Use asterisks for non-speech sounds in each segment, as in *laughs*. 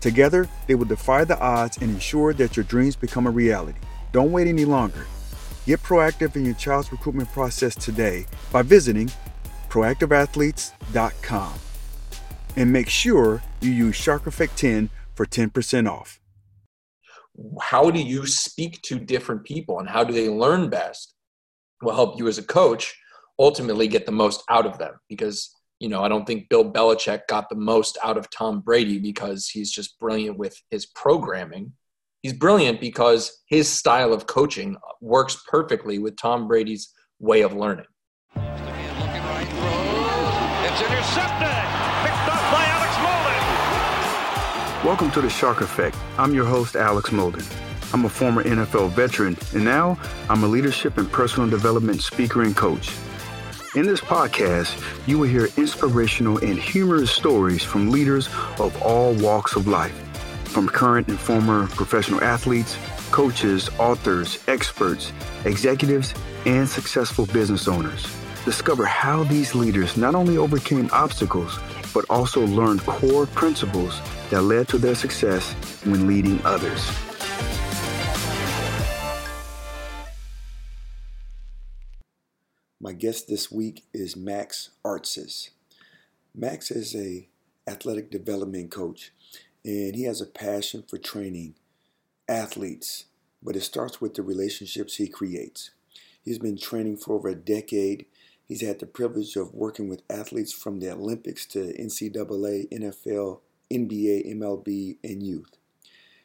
Together, they will defy the odds and ensure that your dreams become a reality. Don't wait any longer. Get proactive in your child's recruitment process today by visiting proactiveathletes.com. And make sure you use Shark Effect 10 for 10% off. How do you speak to different people and how do they learn best will help you as a coach ultimately get the most out of them because you know, I don't think Bill Belichick got the most out of Tom Brady because he's just brilliant with his programming. He's brilliant because his style of coaching works perfectly with Tom Brady's way of learning. It's intercepted, picked up by Alex Molden. Welcome to the Shark Effect. I'm your host, Alex Molden. I'm a former NFL veteran, and now I'm a leadership and personal development speaker and coach. In this podcast, you will hear inspirational and humorous stories from leaders of all walks of life, from current and former professional athletes, coaches, authors, experts, executives, and successful business owners. Discover how these leaders not only overcame obstacles, but also learned core principles that led to their success when leading others. My guest this week is Max Artsis. Max is a athletic development coach and he has a passion for training athletes, but it starts with the relationships he creates. He's been training for over a decade. He's had the privilege of working with athletes from the Olympics to NCAA, NFL, NBA, MLB, and youth.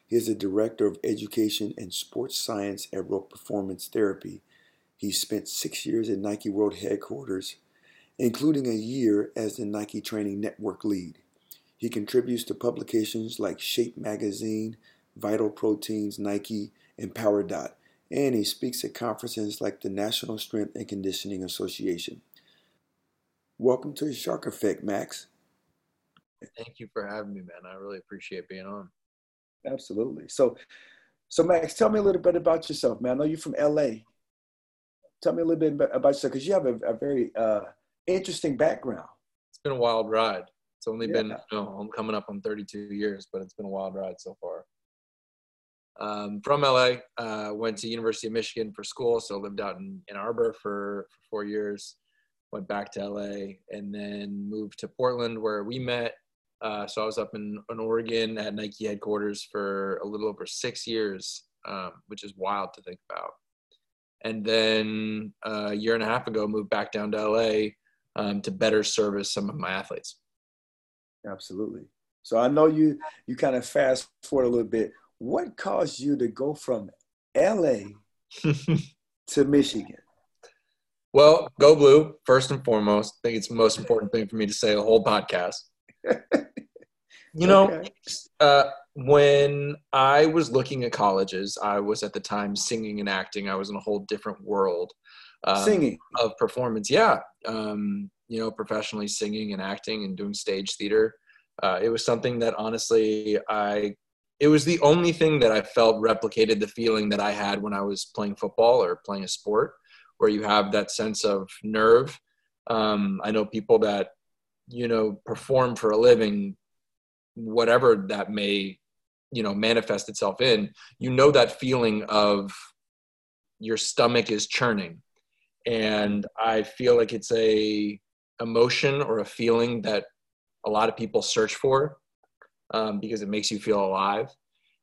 He is a director of education and sports science at Rogue Performance Therapy he spent six years at Nike World Headquarters, including a year as the Nike Training Network lead. He contributes to publications like Shape Magazine, Vital Proteins, Nike, and Power Dot, and he speaks at conferences like the National Strength and Conditioning Association. Welcome to the Shark Effect, Max. Thank you for having me, man. I really appreciate being on. Absolutely. So, so Max, tell me a little bit about yourself, man. I know you're from LA tell me a little bit about yourself because you have a, a very uh, interesting background. It's been a wild ride. It's only yeah. been, you know, I'm coming up on 32 years, but it's been a wild ride so far. Um, from LA, uh, went to University of Michigan for school, so lived out in Ann Arbor for, for four years. Went back to LA and then moved to Portland where we met. Uh, so I was up in, in Oregon at Nike headquarters for a little over six years, um, which is wild to think about and then uh, a year and a half ago moved back down to LA um, to better service some of my athletes. Absolutely. So I know you you kind of fast forward a little bit. What caused you to go from LA *laughs* to Michigan? Well, go blue first and foremost. I think it's the most important thing for me to say the whole podcast. *laughs* you know, okay. uh, when I was looking at colleges, I was at the time singing and acting. I was in a whole different world. Um, singing of performance, yeah. Um, you know, professionally singing and acting and doing stage theater. Uh, it was something that honestly, I. It was the only thing that I felt replicated the feeling that I had when I was playing football or playing a sport, where you have that sense of nerve. Um, I know people that, you know, perform for a living, whatever that may, you know, manifest itself in, you know, that feeling of your stomach is churning. And I feel like it's a emotion or a feeling that a lot of people search for um, because it makes you feel alive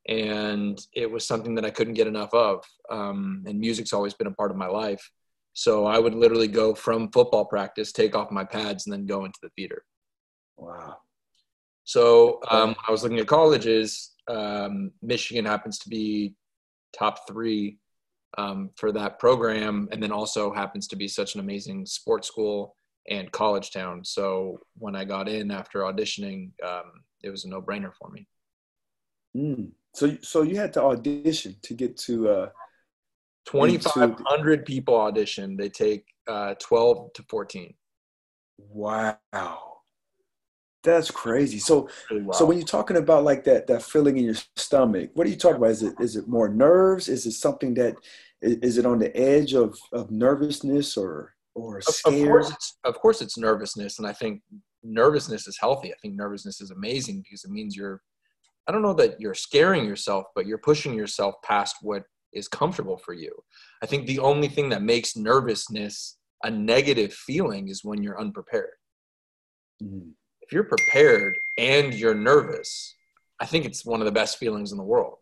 and it was something that I couldn't get enough of. Um, and music's always been a part of my life. So I would literally go from football practice, take off my pads, and then go into the theater. Wow. So um, I was looking at colleges. Um, Michigan happens to be top three um, for that program, and then also happens to be such an amazing sports school and college town. So when I got in after auditioning, um, it was a no brainer for me. Mm. So, so you had to audition to get to. Uh, 2,500 people audition. They take uh, 12 to 14. Wow. That's crazy. So, really so when you're talking about like that, that feeling in your stomach, what are you talking about? Is it, is it more nerves? Is it something that, is it on the edge of, of nervousness or, or scared? Of course, it's, of course it's nervousness. And I think nervousness is healthy. I think nervousness is amazing because it means you're I don't know that you're scaring yourself, but you're pushing yourself past what is comfortable for you. I think the only thing that makes nervousness a negative feeling is when you're unprepared. Mm-hmm. If you're prepared and you're nervous, I think it's one of the best feelings in the world.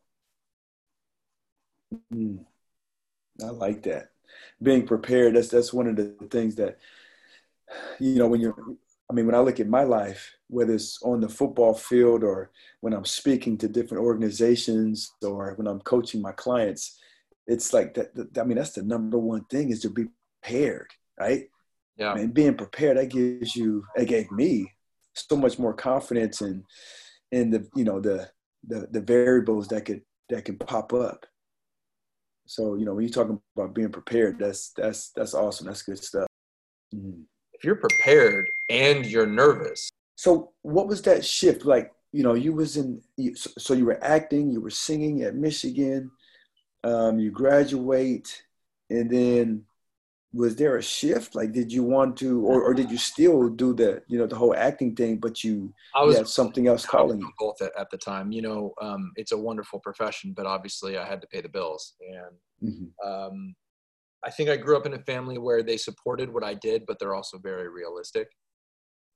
Mm. I like that. Being prepared, that's that's one of the things that you know when you're I mean, when I look at my life, whether it's on the football field or when I'm speaking to different organizations or when I'm coaching my clients, it's like that. I mean, that's the number one thing is to be prepared, right? Yeah. And being prepared, that gives you, it gave me so much more confidence in, in the, you know, the, the, the variables that could, that can pop up. So, you know, when you're talking about being prepared, that's, that's, that's awesome. That's good stuff. Mm-hmm if you're prepared and you're nervous. So what was that shift like? You know, you was in, so you were acting, you were singing at Michigan, um, you graduate, and then was there a shift? Like, did you want to, or, or did you still do the, you know, the whole acting thing, but you, I was, you had something else calling you? Both at, at, the time, you know, um, it's a wonderful profession, but obviously I had to pay the bills, and mm-hmm. um, I think I grew up in a family where they supported what I did, but they're also very realistic.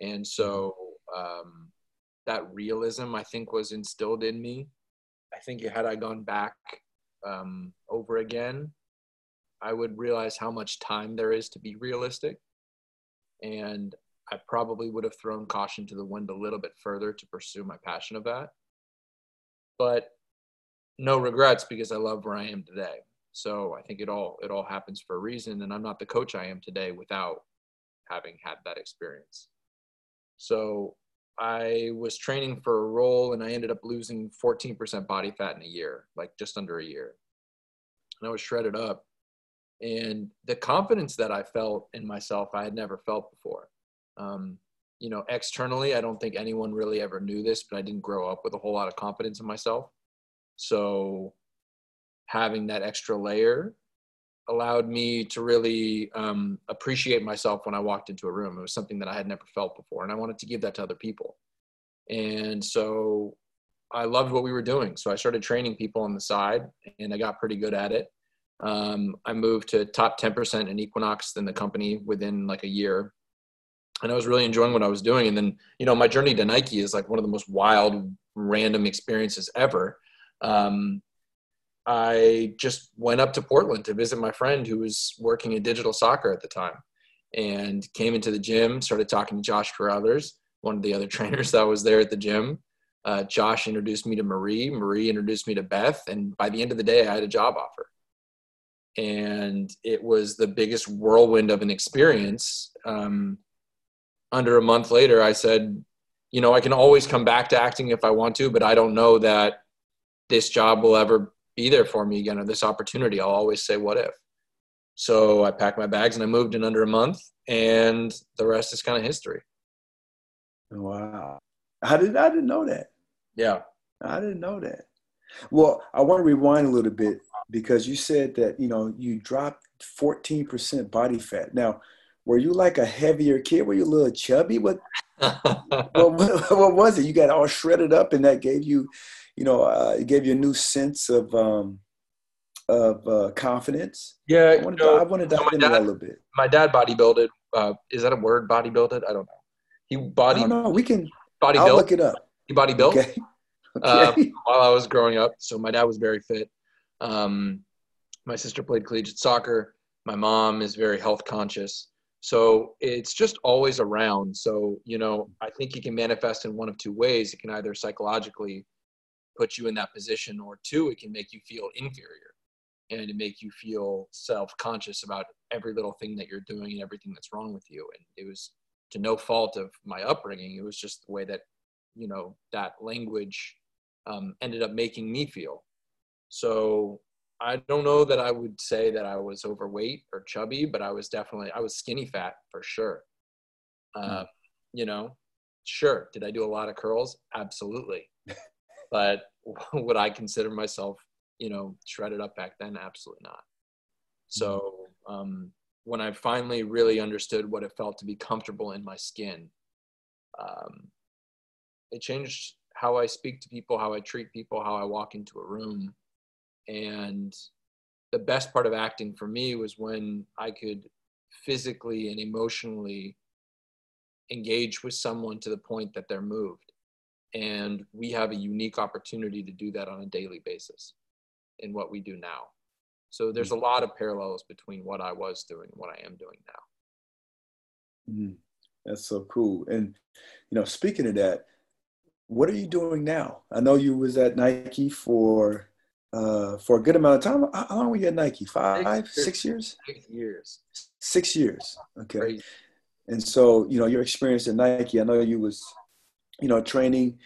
And so um, that realism, I think, was instilled in me. I think had I gone back um, over again, I would realize how much time there is to be realistic. And I probably would have thrown caution to the wind a little bit further to pursue my passion of that. But no regrets because I love where I am today. So I think it all it all happens for a reason, and I'm not the coach I am today without having had that experience. So I was training for a role, and I ended up losing 14% body fat in a year, like just under a year. And I was shredded up, and the confidence that I felt in myself, I had never felt before. Um, you know, externally, I don't think anyone really ever knew this, but I didn't grow up with a whole lot of confidence in myself. So having that extra layer allowed me to really um, appreciate myself when I walked into a room. It was something that I had never felt before, and I wanted to give that to other people. And so I loved what we were doing. So I started training people on the side, and I got pretty good at it. Um, I moved to top 10% in Equinox in the company within like a year. And I was really enjoying what I was doing. And then, you know, my journey to Nike is like one of the most wild, random experiences ever. Um, I just went up to Portland to visit my friend who was working in digital soccer at the time and came into the gym, started talking to Josh Carruthers, one of the other *laughs* trainers that was there at the gym. Uh, Josh introduced me to Marie. Marie introduced me to Beth. And by the end of the day, I had a job offer. And it was the biggest whirlwind of an experience. Um, under a month later, I said, you know, I can always come back to acting if I want to, but I don't know that this job will ever be there for me again or this opportunity, I'll always say, what if? So I packed my bags and I moved in under a month, and the rest is kind of history. Wow. I didn't, I didn't know that. Yeah. I didn't know that. Well, I want to rewind a little bit because you said that, you know, you dropped 14% body fat. Now, were you like a heavier kid? Were you a little chubby? What, *laughs* what, what, what, was it? You got all shredded up and that gave you, you know, uh, it gave you a new sense of, um, of uh, confidence. Yeah. I want to, I want to dive so into dad, that a little bit. My dad bodybuilded. Uh, is that a word? Bodybuilded? I don't know. He body. I don't know. We can body I'll look it up. He body built. Okay. *laughs* Okay. Uh, while I was growing up, so my dad was very fit. Um, my sister played collegiate soccer. My mom is very health conscious. So it's just always around. So, you know, I think it can manifest in one of two ways. It can either psychologically put you in that position, or two, it can make you feel inferior and make you feel self conscious about every little thing that you're doing and everything that's wrong with you. And it was to no fault of my upbringing. It was just the way that, you know, that language um, ended up making me feel. So I don't know that I would say that I was overweight or chubby, but I was definitely I was skinny fat for sure. Uh, mm. You know, sure. Did I do a lot of curls? Absolutely. *laughs* but *laughs* would I consider myself, you know, shredded up back then? Absolutely not. So um, when I finally really understood what it felt to be comfortable in my skin, um, it changed how I speak to people, how I treat people, how I walk into a room. And the best part of acting for me was when I could physically and emotionally engage with someone to the point that they're moved. And we have a unique opportunity to do that on a daily basis in what we do now. So there's a lot of parallels between what I was doing and what I am doing now. Mm-hmm. That's so cool. And you know, speaking of that, what are you doing now? I know you was at Nike for uh, for a good amount of time. How long were you at Nike? Five, six, six years? Six years. Six years. Okay. Crazy. And so, you know, your experience at Nike, I know you was, you know, training,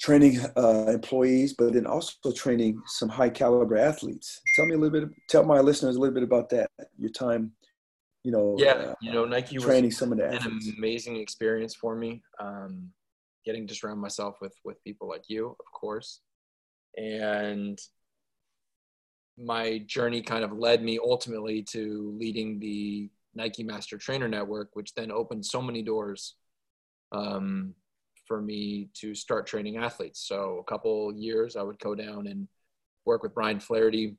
training uh, employees, but then also training some high caliber athletes. Tell me a little bit, tell my listeners a little bit about that. Your time, you know. Yeah, uh, you know, Nike training some of the athletes. an amazing experience for me. Um, getting to surround myself with with people like you, of course and my journey kind of led me ultimately to leading the Nike Master Trainer Network, which then opened so many doors um, for me to start training athletes. So a couple years, I would go down and work with Brian Flaherty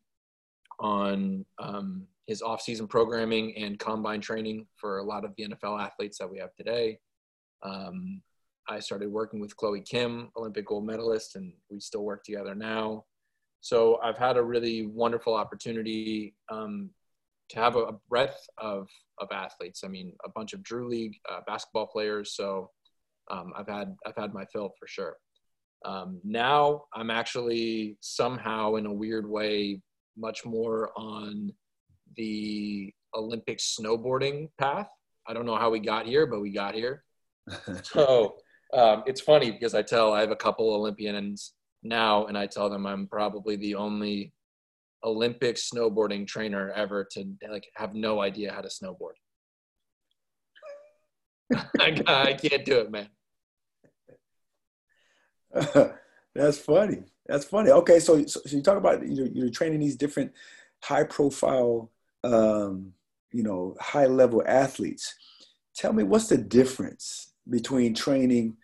on um, his off-season programming and combine training for a lot of the NFL athletes that we have today. Um, I started working with Chloe Kim, Olympic gold medalist, and we still work together now. So I've had a really wonderful opportunity um, to have a, breadth of, of athletes. I mean, a bunch of Drew League uh, basketball players. So um, I've had I've had my fill for sure. Um, now I'm actually somehow in a weird way much more on the Olympic snowboarding path. I don't know how we got here, but we got here. *laughs* so um, it's funny because I tell I have a couple Olympians now, and I tell them I'm probably the only Olympic snowboarding trainer ever to like have no idea how to snowboard. *laughs* I, can't do it, man. *laughs* That's funny. That's funny. Okay, so so, you talk about you're, you're training these different high profile, um, you know, high level athletes. Tell me what's the difference between training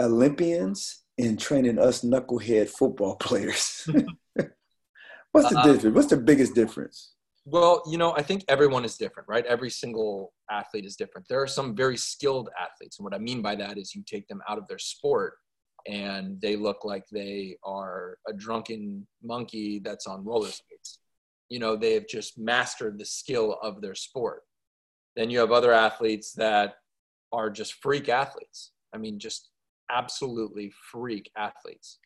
Olympians and training us knucklehead football *laughs* players? *laughs* What's the uh, difference? What's the biggest difference? Well, you know, I think everyone is different, right? Every single athlete is different. There are some very skilled athletes. And what I mean by that is you take them out of their sport and they look like they are a drunken monkey that's on roller skates. You know, they have just mastered the skill of their sport. Then you have other athletes that are just freak athletes. I mean, just absolutely freak athletes.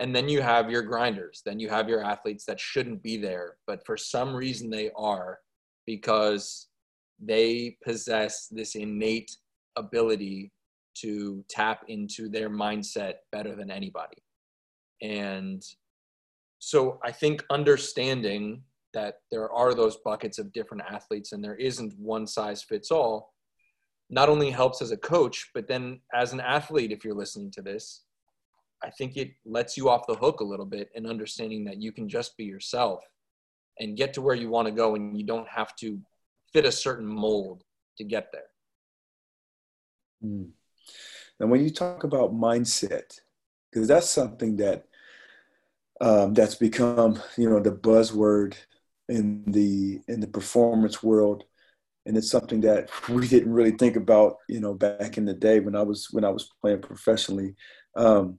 And then you have your grinders. Then you have your athletes that shouldn't be there, but for some reason they are because they possess this innate ability to tap into their mindset better than anybody. And so I think understanding that there are those buckets of different athletes and there isn't one size fits all not only helps as a coach, but then as an athlete, if you're listening to this, I think it lets you off the hook a little bit in understanding that you can just be yourself and get to where you want to go and you don't have to fit a certain mold to get there. Mm. Now, when you talk about mindset, because that's something that um, that's become, you know, the buzzword in the in the performance world, and it's something that we didn't really think about, you know, back in the day when I was when I was playing professionally. Um,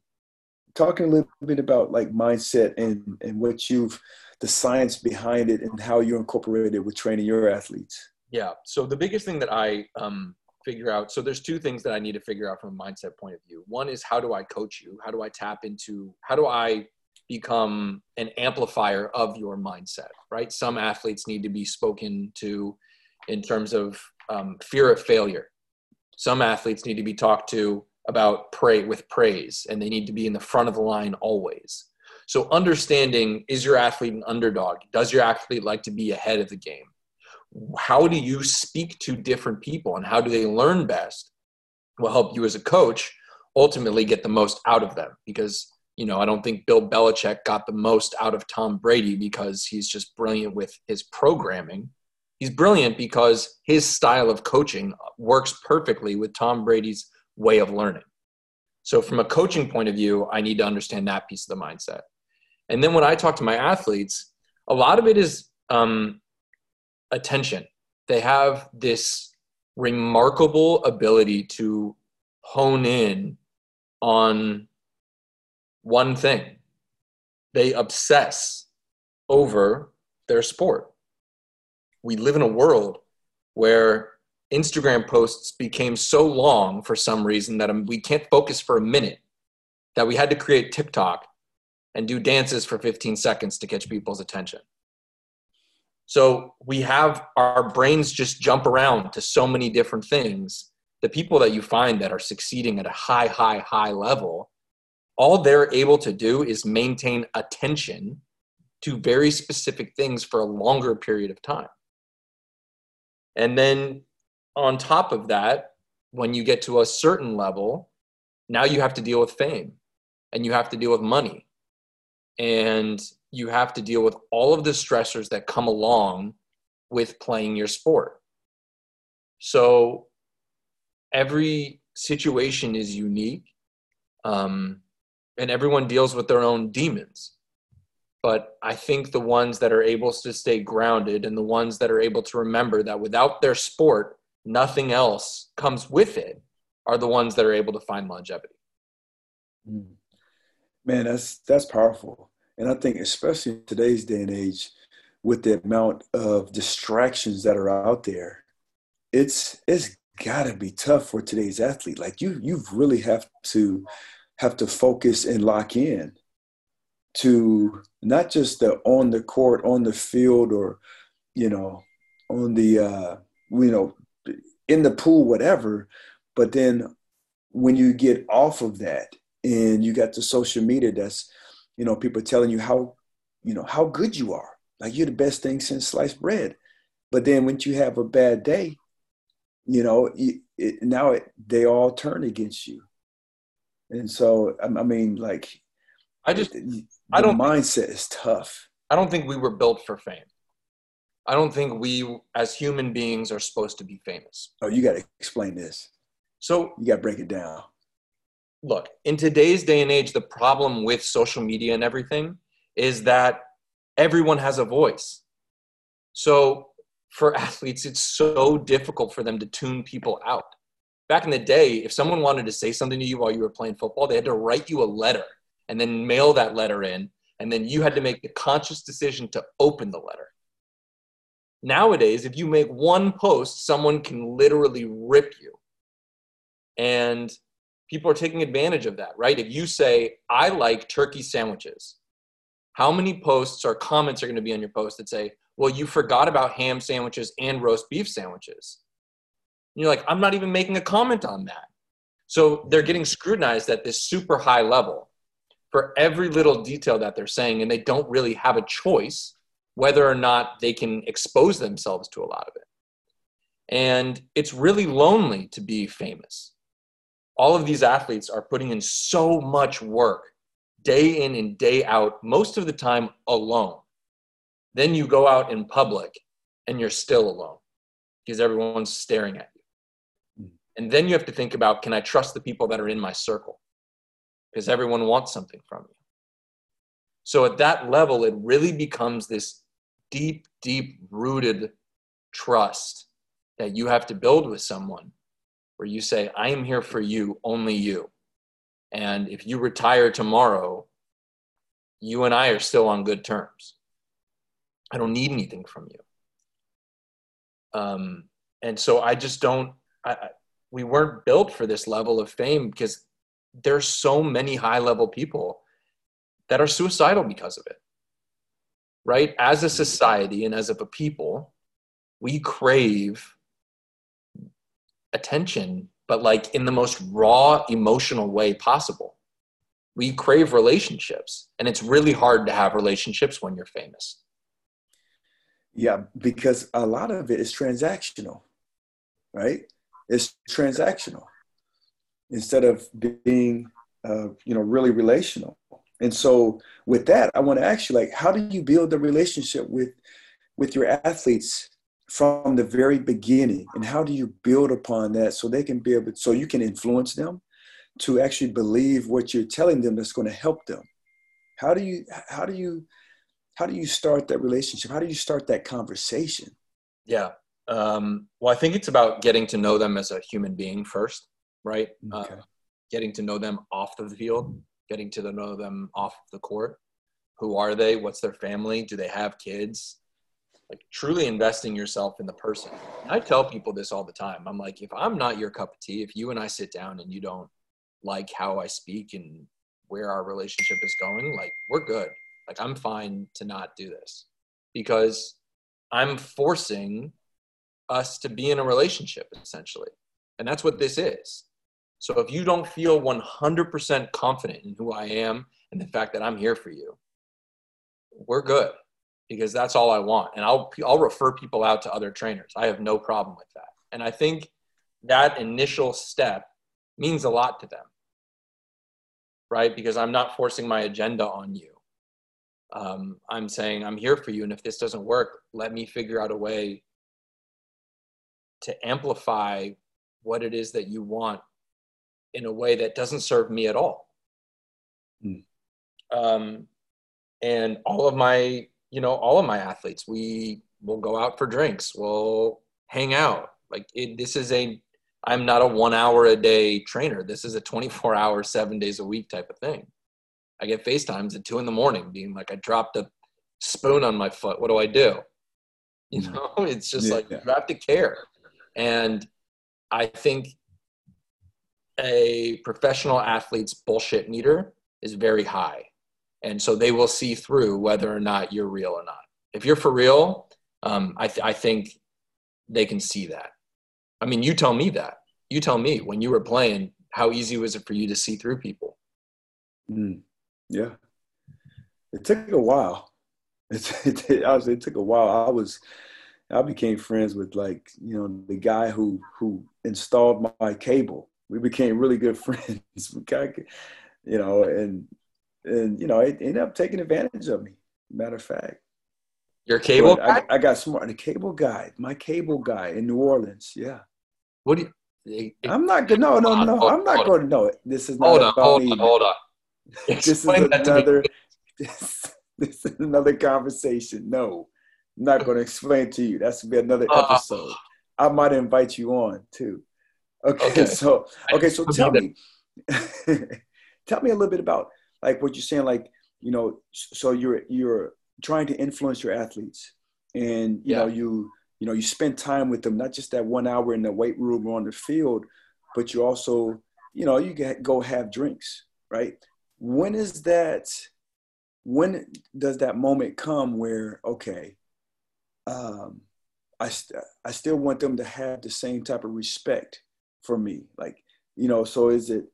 talking a little bit about like mindset and and what you've the science behind it and how you incorporate it with training your athletes. Yeah. So the biggest thing that I um, figure out. So there's two things that I need to figure out from a mindset point of view. One is how do I coach you? How do I tap into? How do I become an amplifier of your mindset? Right. Some athletes need to be spoken to in terms of um, fear of failure. Some athletes need to be talked to about pray with praise, and they need to be in the front of the line always. So understanding is your athlete an underdog? Does your athlete like to be ahead of the game? How do you speak to different people and how do they learn best? Will help you as a coach ultimately get the most out of them because you know I don't think Bill Belichick got the most out of Tom Brady because he's just brilliant with his programming. He's brilliant because his style of coaching works perfectly with Tom Brady's way of learning. So, from a coaching point of view, I need to understand that piece of the mindset. And then when I talk to my athletes, a lot of it is um, attention. They have this remarkable ability to hone in on one thing. They obsess over their sport. We live in a world where Instagram posts became so long for some reason that um, we can't focus for a minute that we had to create TikTok and do dances for 15 seconds to catch people's attention. So we have our brains just jump around to so many different things. The people that you find that are succeeding at a high, high, high level, all they're able to do is maintain attention to very specific things for a longer period of time. And then on top of that, when you get to a certain level, now you have to deal with fame and you have to deal with money and you have to deal with all of the stressors that come along with playing your sport. So every situation is unique, um, and everyone deals with their own demons. But I think the ones that are able to stay grounded and the ones that are able to remember that without their sport, nothing else comes with it are the ones that are able to find longevity. Hmm. Man, that's that's powerful. And I think, especially in today's day and age, with the amount of distractions that are out there, it's it's got to be tough for today's athlete. Like you, you really have to have to focus and lock in to not just the on the court, on the field, or you know, on the uh, you know, in the pool, whatever. But then when you get off of that and you got the social media that's you know, people telling you how, you know, how good you are. Like you're the best thing since sliced bread. But then when you have a bad day, you know, it, it, now it, they all turn against you. And so, I, I mean, like, I just, I don't mindset is tough. I don't think we were built for fame. I don't think we, as human beings, are supposed to be famous. Oh, you got to explain this. So you got to break it down look, in today's day and age, the problem with social media and everything is that everyone has a voice. So for *laughs* athletes, it's so difficult for them to tune people out. Back in the day, if someone wanted to say something to you while you were playing football, they had to write you a letter and then mail that letter in. And then you had to make the conscious decision to open the letter. Nowadays, if you make one post, someone can literally rip you. And people are taking advantage of that, right? If you say, I like turkey sandwiches, how many posts or comments are going to be on your post that say, well, you forgot about ham sandwiches and roast beef sandwiches? And you're like, I'm not even making a comment on that. So they're getting scrutinized at this super high level for every little detail that they're saying, and they don't really have a choice whether or not they can expose themselves to a lot of it. And it's really lonely to be famous all of these athletes are putting in so much work day in and day out, most of the time alone. Then you go out in public and you're still alone because everyone's staring at you. Mm. And then you have to think about can I trust the people that are in my circle? Because everyone wants something from you. So at that level, it really becomes this deep, deep rooted trust that you have to build with someone where you say, I am here for you, only you. And if you retire tomorrow, you and I are still on good terms. I don't need anything from you. Um, and so I just don't, I, we weren't built for this level of fame because there's so many high level people that are suicidal because of it. Right? As a mm-hmm. society and as of a people, we crave attention, but like in the most raw emotional way possible. We crave relationships, and it's really hard to have relationships when you're famous. Yeah, because a lot of it is transactional, right? It's transactional instead of being, uh, you know, really relational. And so, with that, I want to ask you, like, how do you build the relationship with with your athletes from the very beginning, and how do you build upon that so they can be able, so you can influence them to actually believe what you're telling them that's going to help them? How do you how do you how do you start that relationship? How do you start that conversation? Yeah. Um, well, I think it's about getting to know them as a human being first, right? Okay. Uh, getting to know them off the field getting to know them off the court. Who are they? What's their family? Do they have kids? Like truly investing yourself in the person. I tell people this all the time. I'm like, if I'm not your cup of tea, if you and I sit down and you don't like how I speak and where our relationship is going, like we're good. Like I'm fine to not do this because I'm forcing us to be in a relationship essentially. And that's what this is. So if you don't feel 100% confident in who I am and the fact that I'm here for you, we're good because that's all I want. And I'll, I'll refer people out to other trainers. I have no problem with that. And I think that initial step means a lot to them, right? Because I'm not forcing my agenda on you. Um, I'm saying, I'm here for you. And if this doesn't work, let me figure out a way to amplify what it is that you want in a way that doesn't serve me at all. Mm. Um, and all of my, you know, all of my athletes, we will go out for drinks, we'll hang out. Like it, this is a, I'm not a one hour a day trainer. This is a 24 hour, seven days a week type of thing. I get FaceTimes at two in the morning being like, I dropped a spoon on my foot. What do I do? You hmm. know, *laughs* it's just yeah, like, yeah. you have to care. And I think a professional athlete's bullshit meter is very high. And so they will see through whether or not you're real or not. If you're for real, um, I, th- I think they can see that. I mean, you tell me that. You tell me when you were playing, how easy was it for you to see through people? Mm, yeah. It took a while. *laughs* It, it, honestly, it took a while. I was, I became friends with like, you know, the guy who, who installed my cable we became really good *laughs* friends. we got, you know, and and you know, it ended up taking advantage of me. Matter of fact, your cable guy. I, I, got smart. The cable guy, my cable guy in New Orleans. Yeah. What do you? I'm not good. No, no, no. I'm not going to know This is not hold on, hold me. On, hold on. *laughs* *laughs* this is another. This, this, is another conversation. No, I'm not going to explain to you. That's gonna be another uh, episode. Uh, I might invite you on too. Okay, okay. *laughs* so okay, so tell me, *laughs* tell me a little bit about like what you're saying. Like you know, so you're you're trying to influence your athletes, and you yeah. know you you know you spend time with them, not just that one hour in the weight room or on the field, but you also you know you get go have drinks, right? When is that? When does that moment come where okay? Um, I, st- I still want them to have the same type of respect for me? Like, you know, so is it,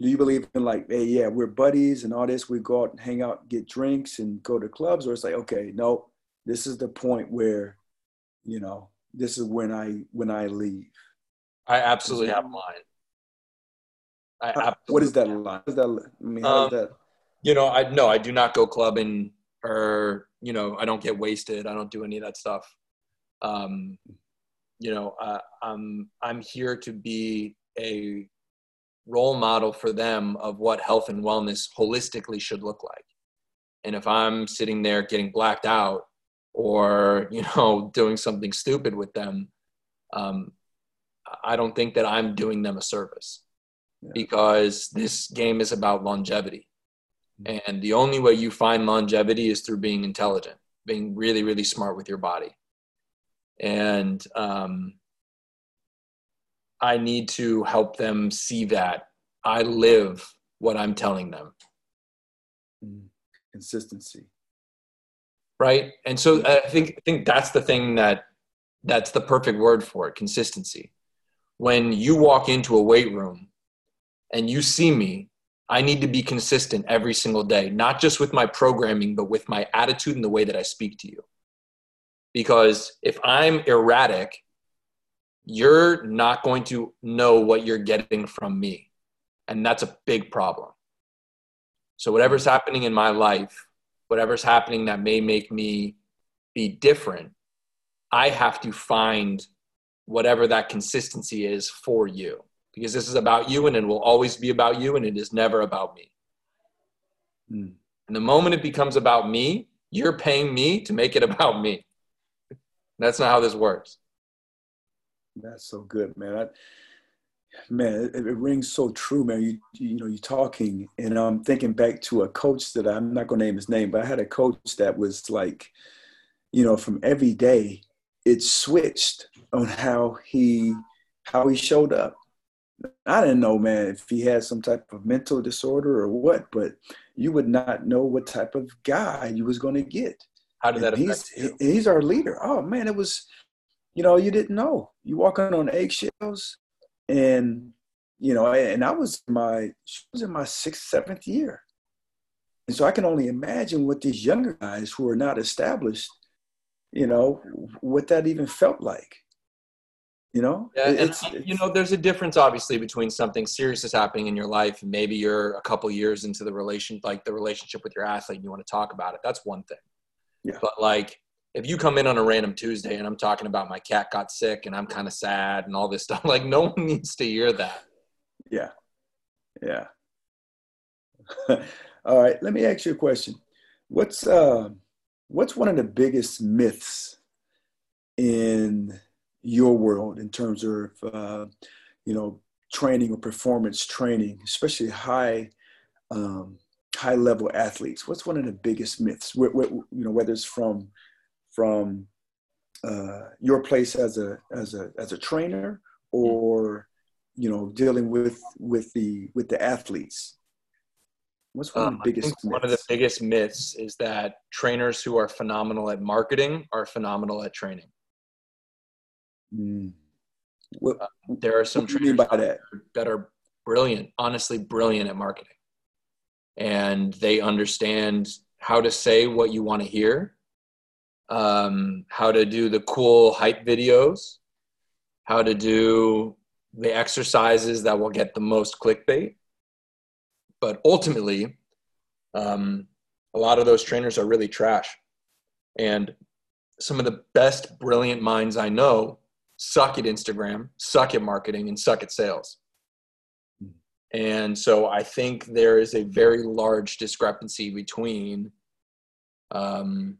do you believe in like, hey, yeah, we're buddies and all this, we go out and hang out, get drinks and go to clubs? Or it's like, okay, no, this is the point where, you know, this is when I, when I leave. I absolutely have mine. I what is that line? Is that, I mean, um, that? You know, I no, I do not go clubbing or you know i don't get wasted i don't do any of that stuff um, you know uh, i'm i'm here to be a role model for them of what health and wellness holistically should look like and if i'm sitting there getting blacked out or *laughs* you know doing something stupid with them um, i don't think that i'm doing them a service yeah. because this game is about longevity mm-hmm. and the only way you find longevity is through being intelligent being really really smart with your body and um, i need to help them see that i live what i'm telling them. Mm-hmm. consistency. Right? And so i think i think that's the thing that that's the perfect word for it consistency. When you walk into a weight room and you see me i need to be consistent every single day not just with my programming but with my attitude and the way that i speak to you because if i'm erratic you're not going to know what you're getting from me and that's a big problem so whatever's happening in my life whatever's happening that may make me be different, I have to find whatever that consistency is for you because this is about you and it will always be about you and it is never about me. Mm. And the moment it becomes about me, you're paying me to make it *laughs* about me. That's not how this works. That's so good, man. I, man, it, it, rings so true, man. You, you know, you're talking, and I'm thinking back to a coach that I'm not to name his name, but I had a coach that was like, you know, from every day, it switched on how he how he showed up. I didn't know, man, if he had some type of mental disorder or what, but you would not know what type of guy you was to get. How did that affect he's, you? He's our leader. Oh man, it was, you know, you didn't know. You walking on eggshells and you know, and I was my she was in my sixth, seventh year, and so I can only imagine what these younger guys who are not established, you know, what that even felt like. You know, yeah, and it's, you know, there's a difference obviously between something serious is happening in your life, and maybe you're a couple years into the relation, like the relationship with your athlete, and you want to talk about it. That's one thing. Yeah. But like if you come in on a random Tuesday and I'm talking about my cat got sick and I'm kind of sad and all this *laughs* stuff, like no one needs to hear that. Yeah. Yeah. *laughs* all right. Let me ask you a question. What's uh, what's one of the biggest myths in your world in terms of uh, you know training or performance training, especially high um, high level athletes? What's one of the biggest myths? you know, whether it's from from uh, your place as a as a as a trainer or you know dealing with with the with the athletes what's one um, of the biggest one of the biggest myths is that trainers who are phenomenal at marketing are phenomenal at training mm. what, uh, there are some trainers that? that are brilliant honestly brilliant at marketing and they understand how to say what you want to hear um, how to do the cool hype videos, how to do the exercises that will get the most clickbait. But ultimately, um, a lot of those trainers are really trash. And some of the best, brilliant minds I know suck at Instagram, suck at marketing, and suck at sales. And so I think there is a very large discrepancy between um,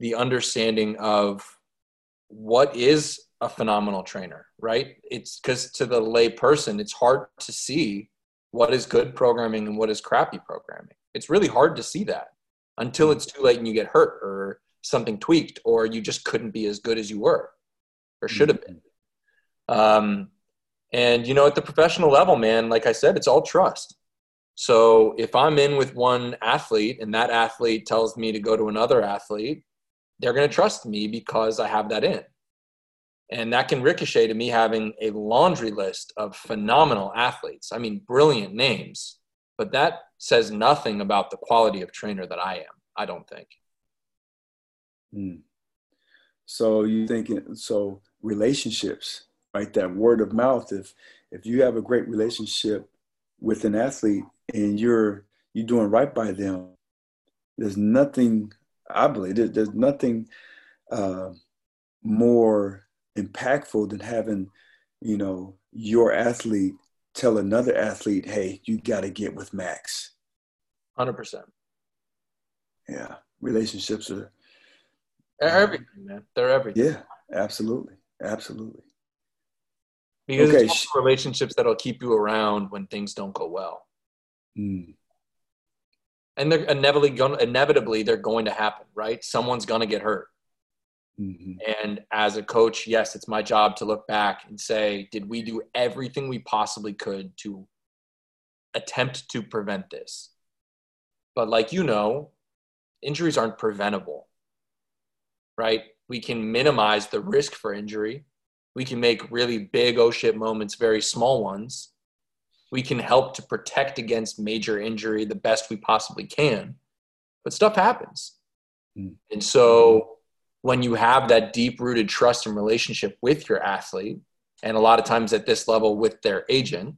the understanding of what is a phenomenal trainer, right? It's because to the lay person, it's hard to see what is good programming and what is crappy programming. It's really hard to see that until it's too late and you get hurt or something tweaked or you just couldn't be as good as you were or should have been. Um, and you know, at the professional level, man, like I said, it's all trust. So if I'm in with one athlete and that athlete tells me to go to another athlete, they're going to trust me because I have that in. And that can ricochet to me having a laundry list of phenomenal athletes. I mean, brilliant names, but that says nothing about the quality of trainer that I am, I don't think. Mm. So you think so relationships, right? That word of mouth, if, if you have a great relationship with an athlete and you're, you're doing right by them, there's nothing I believe there's, there's nothing uh, more impactful than having you know your athlete tell another athlete, "Hey, you got to get with Max." Hundred percent. Yeah, relationships are. They're everything, man. They're everything. Yeah, absolutely, absolutely. Because okay. it's relationships that'll keep you around when things don't go well. Mm. And they're inevitably going inevitably they're going to happen, right? Someone's gonna get hurt. Mm-hmm. And as a coach, yes, it's my job to look back and say, did we do everything we possibly could to attempt to prevent this? But like you know, injuries aren't preventable, right? We can minimize the risk for injury. We can make really big oh shit moments very small ones. We can help to protect against major injury the best we possibly can. But stuff happens. Mm. And so when you have that deep rooted trust and relationship with your athlete, and a lot of times at this level with their agent,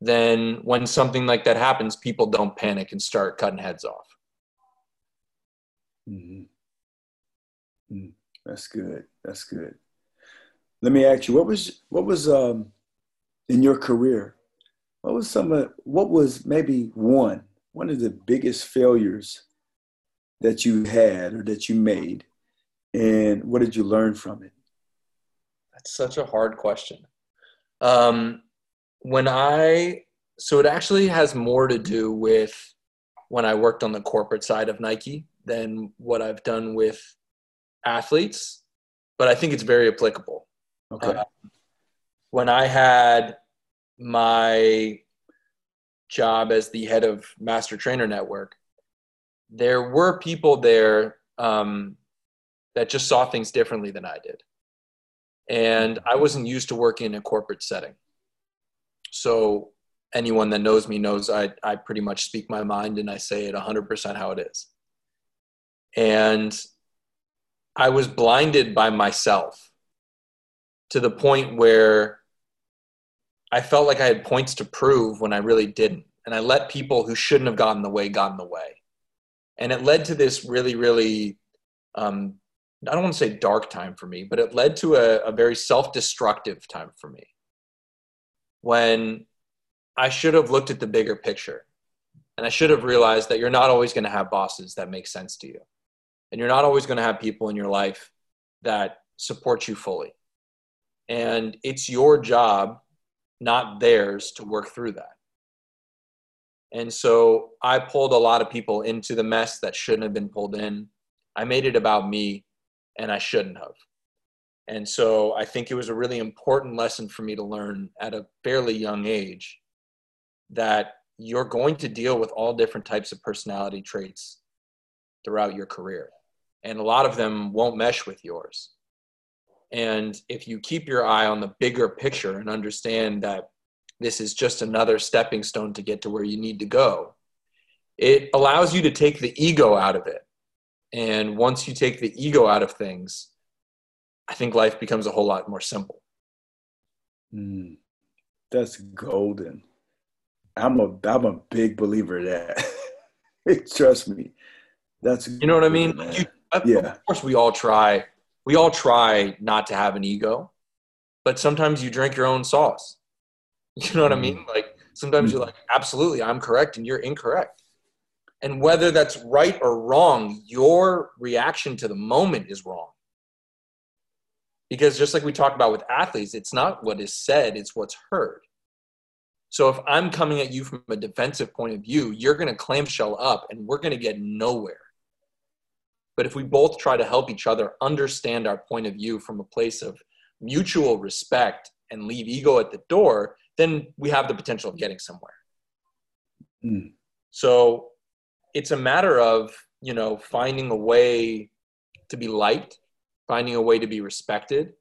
then when something like that happens, people don't panic and start cutting heads off. Mm-hmm. Mm, that's good. That's good. Let me ask you, what was what was um, in your career? What was some of what was maybe one one of the biggest failures that you had or that you made, and what did you learn from it? That's such a hard question. Um, when I so it actually has more to do with when I worked on the corporate side of Nike than what I've done with athletes, but I think it's very applicable. Okay. Uh, when I had my job as the head of Master Trainer Network, there were people there um, that just saw things differently than I did. And I wasn't used to working in a corporate setting. So anyone that knows me knows I, I pretty much speak my mind and I say it 100% how it is. And I was blinded by myself to the point where I felt like I had points to prove when I really didn't. And I let people who shouldn't have gotten the way got in the way. And it led to this really really um, i don't want to say dark time for me but it led to a, a very self-destructive time for me. When i should have looked at the bigger picture. And i should have realized that you're not always going to have bosses that make sense to you. And you're not always going to have people in your life that support you fully and it's your job not theirs to work through that and so I pulled a lot of people into the mess that shouldn't have been pulled in. I made it about me, and I shouldn't have. And so I think it was a really important lesson for me to learn at a fairly young age that you're going to deal with all different types of personality traits throughout your career. And a lot of them won't mesh with yours. And if you keep your eye on the bigger picture and understand that this is just another stepping stone to get to where you need to go. It allows you to take the ego out of it. And once you take the ego out of things, I think life becomes a whole lot more simple. Mm, that's golden. I'm a I'm a big believer of that. *laughs* Trust me. That's you know what I mean. You, yeah. Of course, we all try. We all try not to have an ego, but sometimes you drink your own sauce. You know what I mean? Mm. Like sometimes you're like, absolutely, I'm correct and you're incorrect. And whether that's right or wrong, your reaction to the moment is wrong. Because just like we talked about with athletes, it's not what is said, it's what's heard. So if I'm coming at you from a defensive point of view, you're going to clamshell up and we're going to get nowhere. But if we both try to help each other understand our point of view from a place of mutual respect and leave ego at the door, then we have the potential of getting somewhere. Mm. So it's a matter of, you know, finding a way to be liked, finding a way to be respected,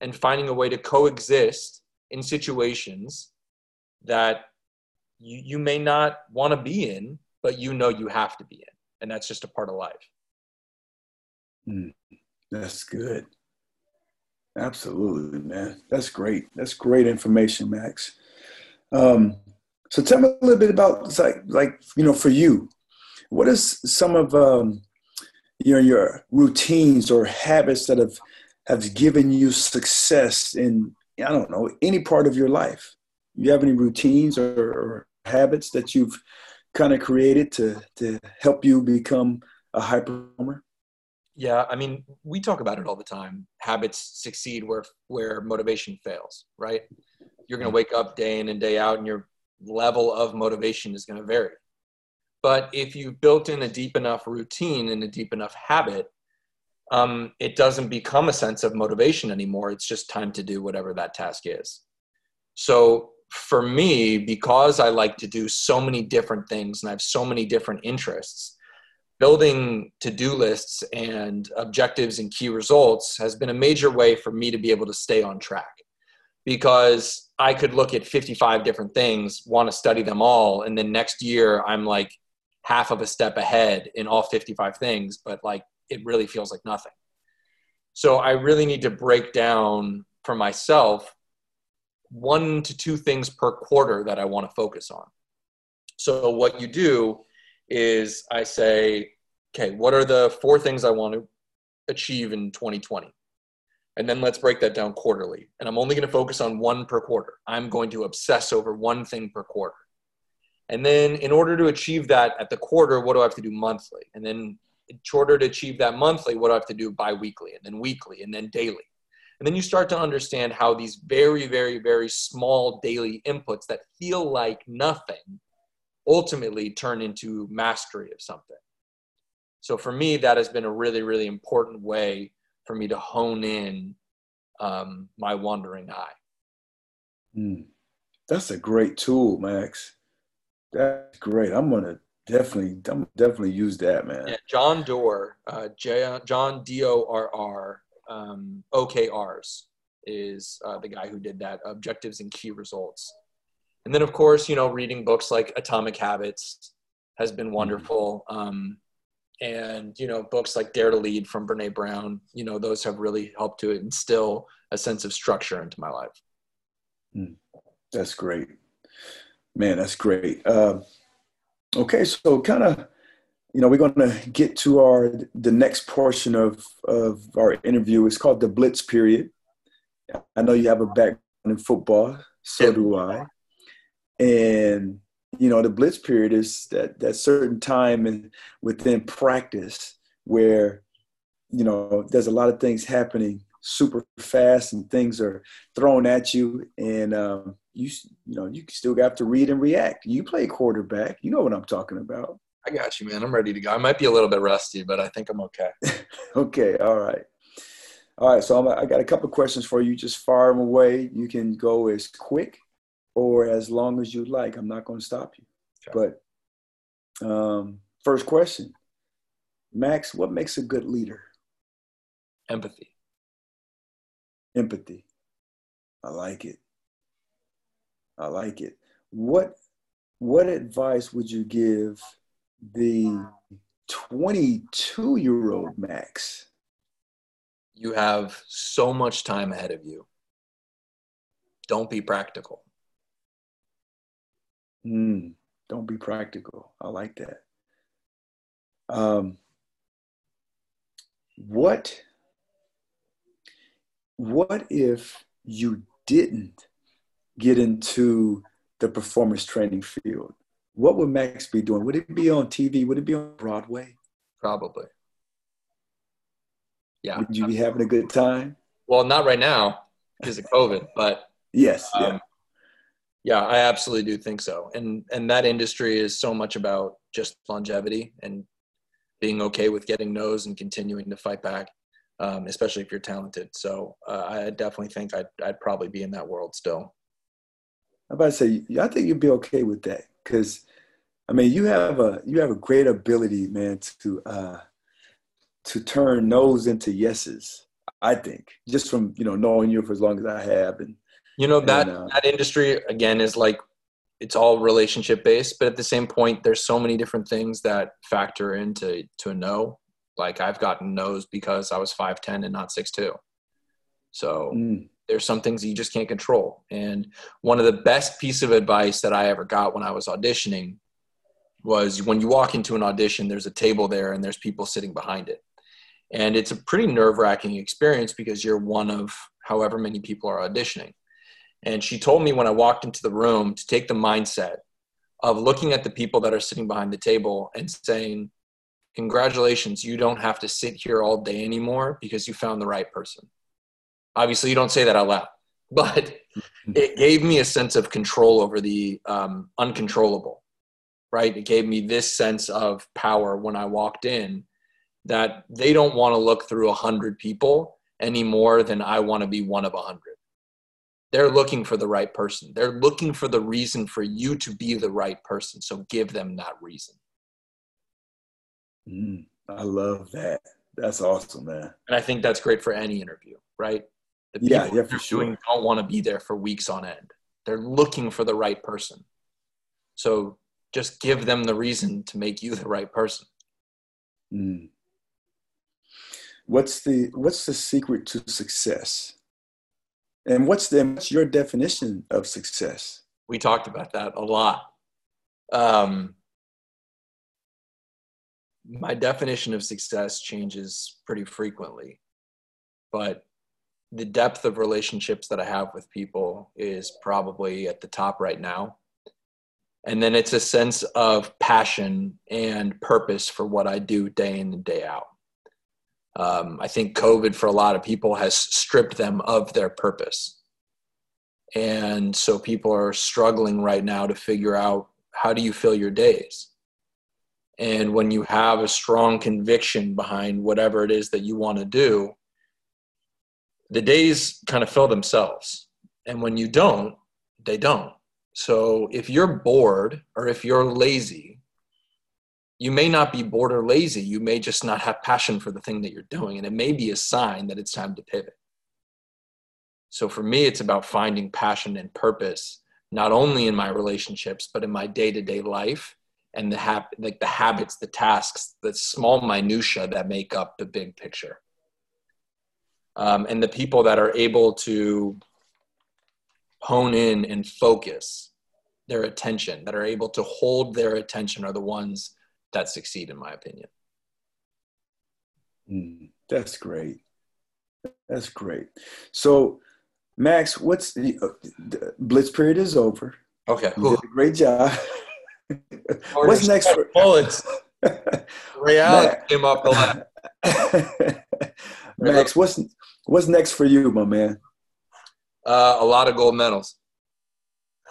and finding a way to coexist in situations that you, you may not want to be in, but you know you have to be in. And that's just a part of life. Mm. That's good. Absolutely, man. That's great. That's great information, Max. Um, so tell me a little bit about like like you know for you, what is some of um, your your routines or habits that have have given you success in I don't know any part of your life? You have any routines or, or habits that you've kind of created to to help you become a high performer? Yeah, I mean, we talk about it all the time. Habits succeed where where motivation fails, right? You're going to wake up day in and day out, and your level of motivation is going to vary. But if you've built in a deep enough routine and a deep enough habit, um, it doesn't become a sense of motivation anymore. It's just time to do whatever that task is. So for me, because I like to do so many different things and I have so many different interests, building to-do lists and objectives and key results has been a major way for me to be able to stay on track because I could look at 55 different things, want to study them all, and then next year I'm like half of a step ahead in all 55 things, but like it really feels like nothing. So I really need to break down for myself one to two things per quarter that I want to focus on. So what you do is I say, okay, what are the four things I want to achieve in 2020? And then let's break that down quarterly. And I'm only going to focus on one per quarter. I'm going to obsess over one thing per quarter. And then in order to achieve that at the quarter, what do I have to do monthly? And then in order to achieve that monthly, what do I have to do bi-weekly and then weekly and then daily? And then you start to understand how these very, very, very small daily inputs that feel like nothing ultimately turn into mastery of something. So for me, that has been a really, really important way for me to hone in um, my wandering eye. Mm. That's a great tool, Max. That's great. I'm gonna definitely, I'm definitely use that, man. Yeah, John Doerr, uh, J- John D O R R um, OKRs is uh, the guy who did that. Objectives and key results. And then, of course, you know, reading books like Atomic Habits has been mm-hmm. wonderful. Um, and you know books like dare to lead from brene brown you know those have really helped to instill a sense of structure into my life. Mm, that's great. Man that's great. Uh, okay so kind of you know we're going to get to our the next portion of of our interview. It's called the blitz period. I know you have a background in football so do i and you know the blitz period is that that certain time and within practice where you know there's a lot of things happening super fast and things are thrown at you. And um, you you know you still have to read and react. You play quarterback. You know what i'm talking about. I got you man. I'm ready to go. I might be a little bit rusty but i think i'm okay. *laughs* Okay. All right. All right. So I'm, i got a couple questions for you. Just fire them away. You can go as quick or as long as you like. I'm not going to stop you. Okay. But um, first question, Max, what makes a good leader? Empathy. Empathy. I like it. I like it. What what advice would you give the 22 year old Max? You have so much time ahead of you. Don't be practical. Mm, don't be practical. I like that. Um, what what if you didn't get into the performance training field? What would Max be doing? Would it be on TV? Would it be on Broadway? Probably. Yeah. Would you be having a good time? Well, not right now because of COVID, but yes, um, yeah. Yeah, I absolutely do think so. And and that industry is so much about just longevity and being okay with getting no's and continuing to fight back, um, especially if you're talented. So uh, I definitely think I'd I'd probably be in that world still. I'm about to say, I think you'd be okay with that because, I mean, you have a you have a great ability, man, to uh, to turn no's into yeses. I think just from you know knowing you for as long as I have and you know that and, uh, that industry again is like it's all relationship based, but at the same point, there's so many different things that factor into to a no. Like I've gotten no's because I was five ten and not six two. So mm. there's some things you just can't control. And one of the best piece of advice that I ever got when I was auditioning was when you walk into an audition, there's a table there and there's people sitting behind it. And it's a pretty nerve wracking experience because you're one of however many people are auditioning. And she told me when I walked into the room to take the mindset of looking at the people that are sitting behind the table and saying, Congratulations, you don't have to sit here all day anymore because you found the right person. Obviously, you don't say that out loud, *laughs* but it gave me a sense of control over the um, uncontrollable, right? It gave me this sense of power when I walked in that they don't want to look through a hundred people any more than I want to be one of a hundred. They're looking for the right person. They're looking for the reason for you to be the right person. So give them that reason. Mm, I love that. That's awesome, man. And I think that's great for any interview, right? The people yeah, yeah, for sure. don't want to be there for weeks on end. They're looking for the right person. So just give them the reason to make you the right person. Mm. What's the what's the secret to success? And what's the what's your definition of success? We talked about that a lot. Um, my definition of success changes pretty frequently, but the depth of relationships that I have with people is probably at the top right now. And then it's a sense of passion and purpose for what I do day in and day out. Um, I think COVID for a lot of people has stripped them of their purpose. And so people are struggling right now to figure out how do you fill your days? And when you have a strong conviction behind whatever it is that you want to do, the days kind of fill themselves. And when you don't, they don't. So if you're bored or if you're lazy, you may not be bored or lazy. You may just not have passion for the thing that you're doing. And it may be a sign that it's time to pivot. So for me, it's about finding passion and purpose, not only in my relationships, but in my day to day life and the like the habits, the tasks, the small minutia that make up the big picture um, and the people that are able to hone in and focus their attention that are able to hold their attention are the ones that succeed in my opinion. Mm, that's great. That's great. So max what's the, uh, the blitz period is over. Okay you did a great job. *laughs* *laughs* What's next for bullets. *laughs* Reality came up a lot. Max what's What's next for you, my man? Uh, a lot of gold medals.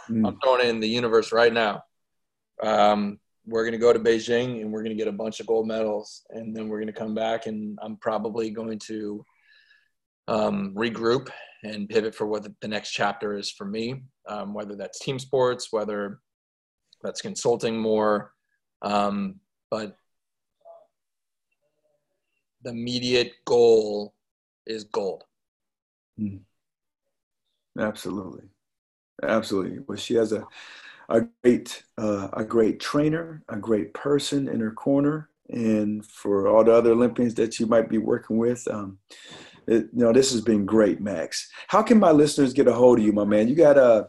Mm. I'm throwing it in the universe right now. Um, we're going to go to Beijing and we're going to get a bunch of gold medals, and then we're going to come back, and I'm probably going to um, regroup and pivot for what the next chapter is for me, um, whether that's team sports, whether that's consulting more. Um, but the immediate goal is gold. Mm. Absolutely, absolutely. Well, she has a a great uh, a great trainer, a great person in her corner, and for all the other Olympians that you might be working with. Um, it, you know, this has been great, Max. How can my listeners get a hold of you, my man? You got a,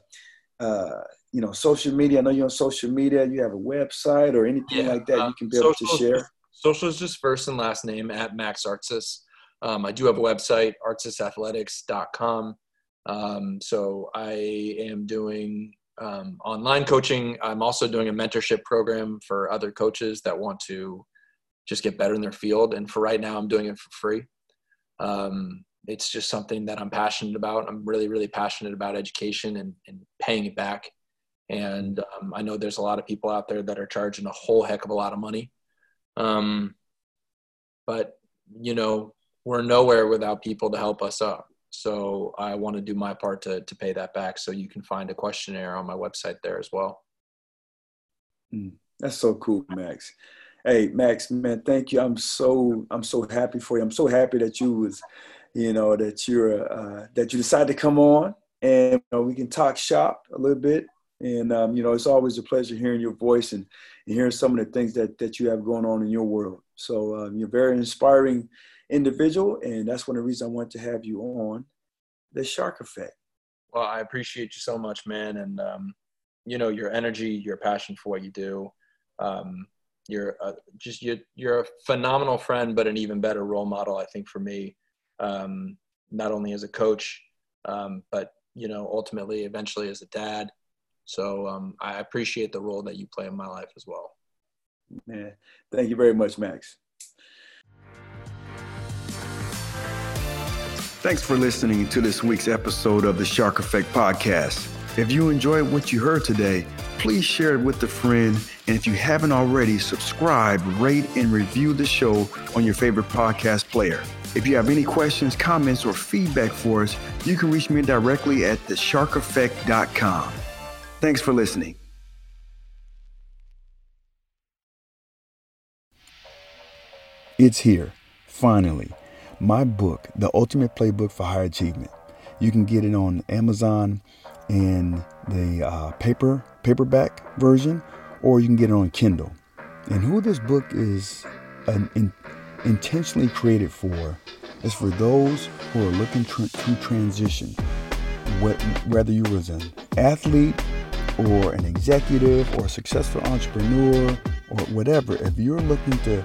uh, you know, social media. I know you're on social media. You have a website or anything yeah, like that you can be able to share. Social is just first and last name at Max Artsis. Um, I do have a website, artsisathletics.com. Um, so I am doing um, online coaching. I'm also doing a mentorship program for other coaches that want to just get better in their field. And for right now, I'm doing it for free. Um, it's just something that I'm passionate about. I'm really, really passionate about education and, and paying it back. And um, I know there's a lot of people out there that are charging a whole heck of a lot of money. Um, but, you know, we're nowhere without people to help us up. So I want to do my part to, to pay that back. So you can find a questionnaire on my website there as well. Mm, that's so cool, Max. Hey, Max, man, thank you. I'm so I'm so happy for you. I'm so happy that you was, you know, that you're uh, that you decided to come on and you know, we can talk shop a little bit. And um, you know, it's always a pleasure hearing your voice and, and hearing some of the things that that you have going on in your world. So um, you're very inspiring individual, and that's one of the reasons I want to have you on the Shark Effect. Well, I appreciate you so much, man, and um, you know your energy, your passion for what you do. um, you're a, just you're, you're a phenomenal friend, but an even better role model, I think, for me, um, not only as a coach, um, but you know, ultimately, eventually as a dad. So um, I appreciate the role that you play in my life as well. Man, thank you very much, Max. Thanks for listening to this week's episode of the Shark Effect Podcast. If you enjoyed what you heard today, please share it with a friend. And if you haven't already, subscribe, rate, and review the show on your favorite podcast player. If you have any questions, comments, or feedback for us, you can reach me directly at thesharkeffect.com. Thanks for listening. It's here, finally. My book, The Ultimate Playbook for High Achievement. You can get it on Amazon in the uh, paper paperback version, or you can get it on Kindle. And who this book is an, in, intentionally created for is for those who are looking to transition. whether you was an athlete or an executive or a successful entrepreneur or whatever, if you're looking to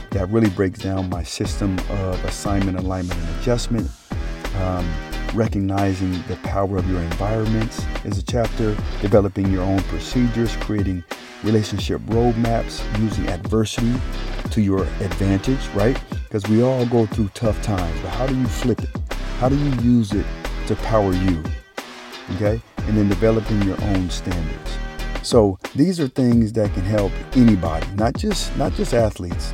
that really breaks down my system of assignment, alignment, and adjustment. Um, recognizing the power of your environments is a chapter. Developing your own procedures, creating relationship roadmaps, using adversity to your advantage, right? Because we all go through tough times, but how do you flip it? How do you use it to power you? Okay? And then developing your own standards. So these are things that can help anybody, not just not just athletes.